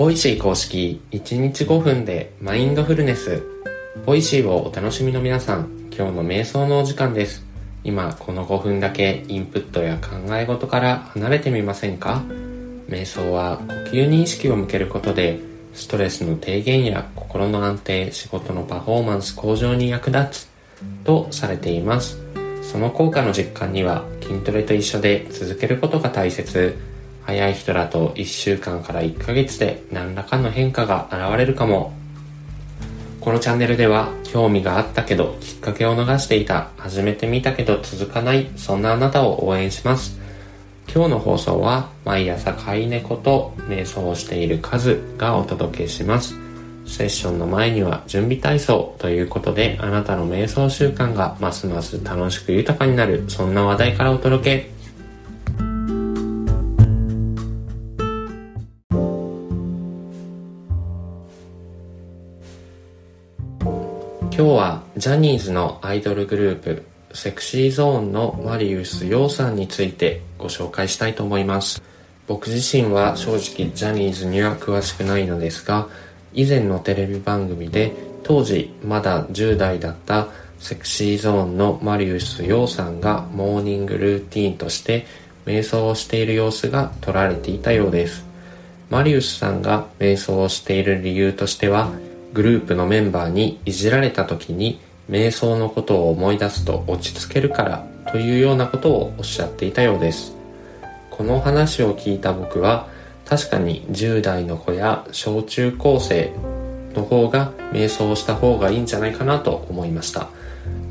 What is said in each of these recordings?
ボイシー公式1日5分でマインドフルネス。ボイシーをお楽しみの皆さん今日の瞑想のお時間です。今この5分だけインプットや考え事から離れてみませんか？瞑想は呼吸に意識を向けることでストレスの低減や心の安定仕事のパフォーマンス向上に役立つとされています。その効果の実感には筋トレと一緒で続けることが大切。早い人だと1週間から1ヶ月で何らかの変化が現れるかも。このチャンネルでは興味があったけどきっかけを逃していた。始めてみたけど続かない。そんなあなたを応援します。今日の放送は毎朝飼い猫と瞑想をしているカズがお届けします。セッションの前には準備体操ということであなたの瞑想習慣がますます楽しく豊かになる。そんな話題からお届け。今日はジャニーズのアイドルグループセクシーゾーンのマリウス・ヨウさんについてご紹介したいと思います。僕自身は正直ジャニーズには詳しくないのですが以前のテレビ番組で当時まだ10代だったセクシーゾーンのマリウス・ヨウさんがモーニングルーティーンとして瞑想をしている様子が撮られていたようです。マリウスさんが瞑想をしている理由としてはグループのメンバーにいじられた時に瞑想のことを思い出すと落ち着けるからというようなことをおっしゃっていたようです。この話を聞いた僕は確かに10代の子や小中高生の方が瞑想をした方がいいんじゃないかなと思いました。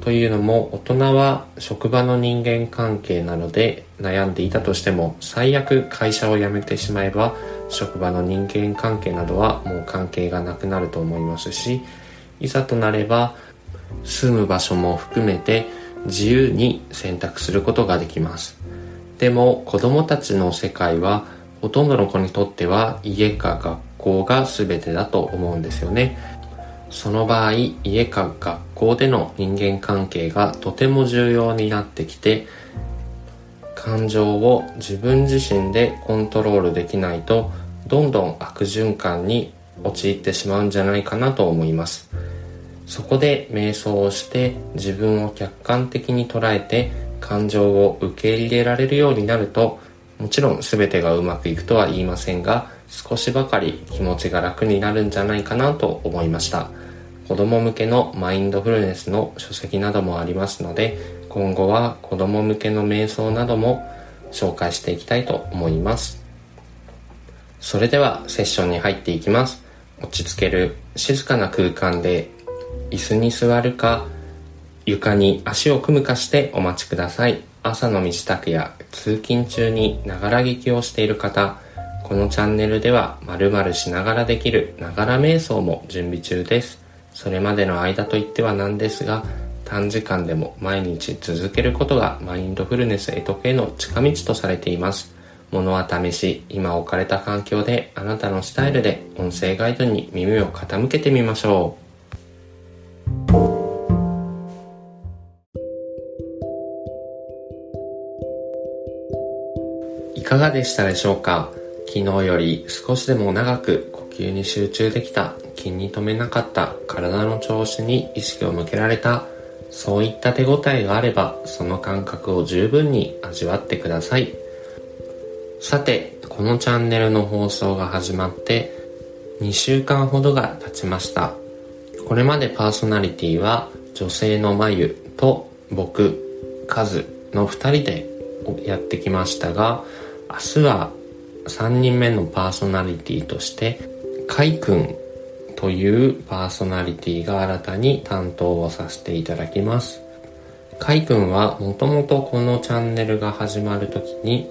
というのも大人は職場の人間関係などで悩んでいたとしても最悪会社を辞めてしまえば職場の人間関係などはもう関係がなくなると思いますしいざとなれば住む場所も含めて自由に選択することができます。でも子供たちの世界はほとんどの子にとっては家か学校が全てだと思うんですよね。その場合家か学校での人間関係がとても重要になってきて感情を自分自身でコントロールできないとどんどん悪循環に陥ってしまうんじゃないかなと思います。そこで瞑想をして自分を客観的に捉えて感情を受け入れられるようになるともちろん全てがうまくいくとは言いませんが少しばかり気持ちが楽になるんじゃないかなと思いました。子供向けのマインドフルネスの書籍などもありますので今後は子供向けの瞑想なども紹介していきたいと思います。それではセッションに入っていきます。落ち着ける静かな空間で椅子に座るか床に足を組むかしてお待ちください。朝の身支度や通勤中にながら聞きをしている方このチャンネルでは〇〇しながらできるながら瞑想も準備中です。それまでの間といってはなんですが短時間でも毎日続けることがマインドフルネスへとへの近道とされています。物は試し今置かれた環境であなたのスタイルで音声ガイドに耳を傾けてみましょう。いかがでしたでしょうか？昨日より少しでも長く呼吸に集中できた気に留めなかった体の調子に意識を向けられたそういった手応えがあればその感覚を十分に味わってください。さてこのチャンネルの放送が始まって2週間ほどが経ちました。これまでパーソナリティは女性の眉と僕カズの2人でやってきましたが明日は3人目のパーソナリティとしてカイくんというパーソナリティが新たに担当をさせていただきます。カイくんはもともとこのチャンネルが始まる時に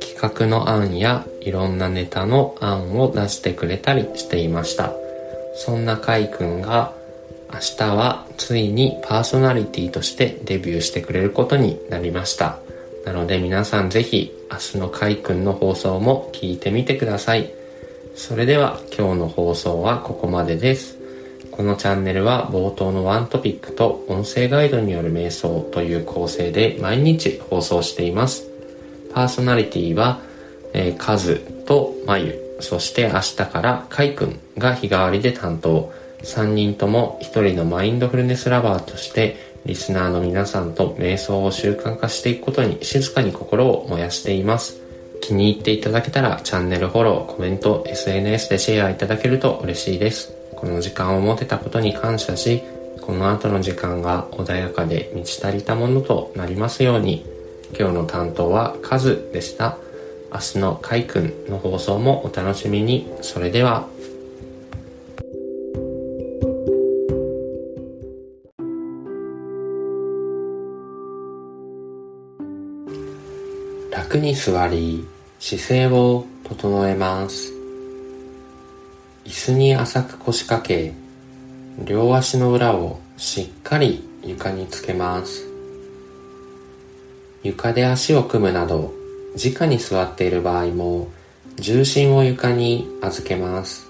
企画の案やいろんなネタの案を出してくれたりしていました。そんなカイくんが明日はついにパーソナリティとしてデビューしてくれることになりました。なので皆さんぜひ明日のカイくんの放送も聞いてみてください。それでは今日の放送はここまでです。このチャンネルは冒頭のワントピックと音声ガイドによる瞑想という構成で毎日放送しています。パーソナリティは、えー、カズとマユ、そして明日からカイくんが日替わりで担当。3人とも1人のマインドフルネスラバーとしてリスナーの皆さんと瞑想を習慣化していくことに静かに心を燃やしています。気に入っていただけたらチャンネルフォロー、コメント、SNS でシェアいただけると嬉しいです。この時間を持てたことに感謝し、この後の時間が穏やかで満ち足りたものとなりますように。今日の担当はカズでした。明日のカイくんの放送もお楽しみに。それでは。楽に座り、姿勢を整えます。椅子に浅く腰掛け、両足の裏をしっかり床につけます。床で足を組むなど直に座っている場合も重心を床に預けます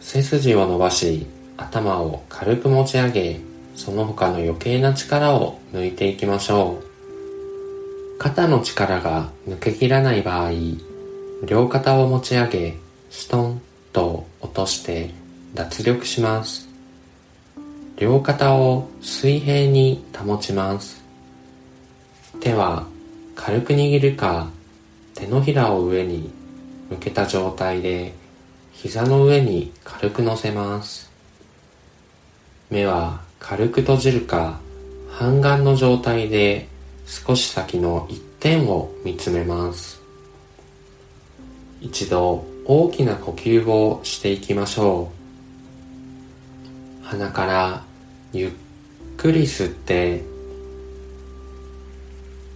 背筋を伸ばし頭を軽く持ち上げその他の余計な力を抜いていきましょう肩の力が抜けきらない場合両肩を持ち上げストンと落として脱力します。両肩を水平に保ちます。手は軽く握るか手のひらを上に向けた状態で膝の上に軽く乗せます。目は軽く閉じるか半眼の状態で少し先の一点を見つめます。一度大きな呼吸をしていきましょう。鼻からゆっくり吸って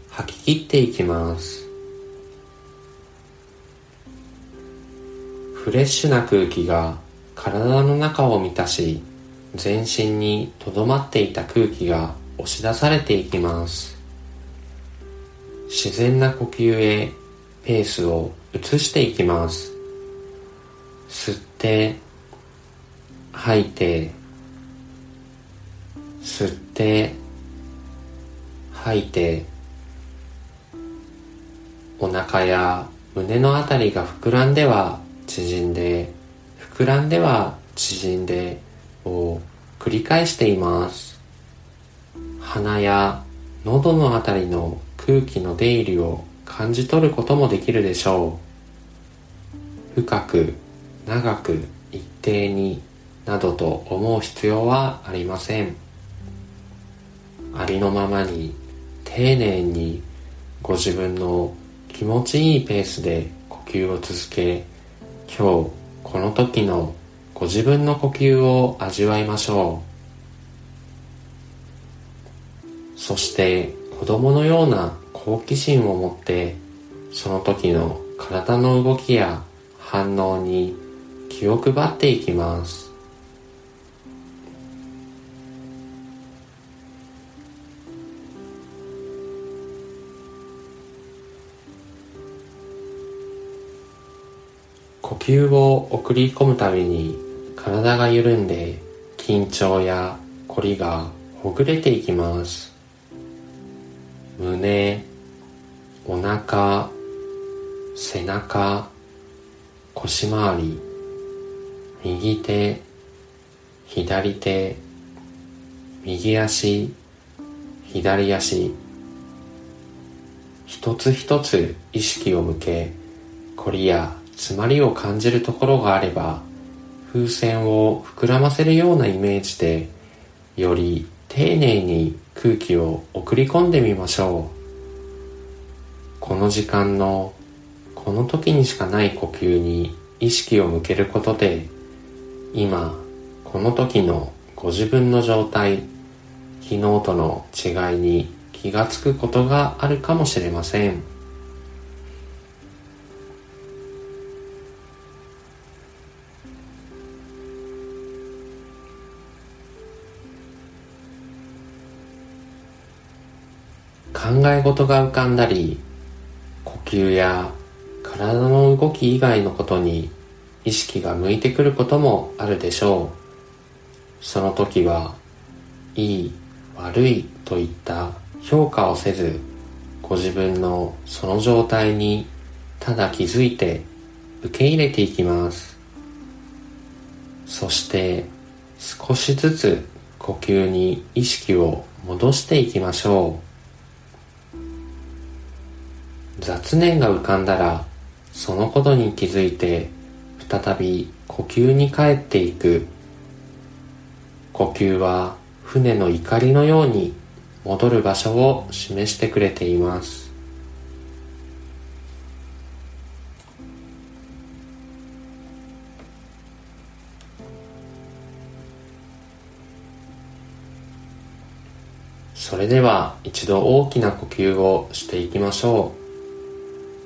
吐き切っていきます。フレッシュな空気が体の中を満たし全身にとどまっていた空気が押し出されていきます。自然な呼吸へペースを移していきます。吸って吐いて吸って吐いてお腹や胸のあたりが膨らんでは縮んで膨らんでは縮んでを繰り返しています。鼻や喉のあたりの空気の出入りを感じ取ることもできるでしょう。深く長く一定になどと思う必要はありません。ありのままに丁寧にご自分の気持ちいいペースで呼吸を続け今日この時のご自分の呼吸を味わいましょう。そして子供のような好奇心を持ってその時の体の動きや反応に気を配っていきます。呼吸を送り込むたびに体が緩んで緊張や凝りがほぐれていきます。胸お腹背中腰回り右手左手右足左足。一つ一つ意識を向け凝りや詰まりを感じるところがあれば風船を膨らませるようなイメージでより丁寧に空気を送り込んでみましょうこの時間のこの時にしかない呼吸に意識を向けることで今この時のご自分の状態昨日との違いに気がつくことがあるかもしれません。考え事が浮かんだり呼吸や体の動き以外のことに意識が向いてくることもあるでしょう。その時はいい悪いといった評価をせずご自分のその状態にただ気づいて受け入れていきます。そして少しずつ呼吸に意識を戻していきましょう。雑念が浮かんだらそのことに気づいて再び呼吸に帰っていく。呼吸は船の怒りのように戻る場所を示してくれています。それでは一度大きな呼吸をしていきましょう。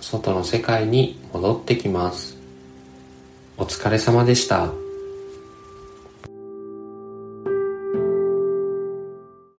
外の世界に戻ってきますお疲れ様でした。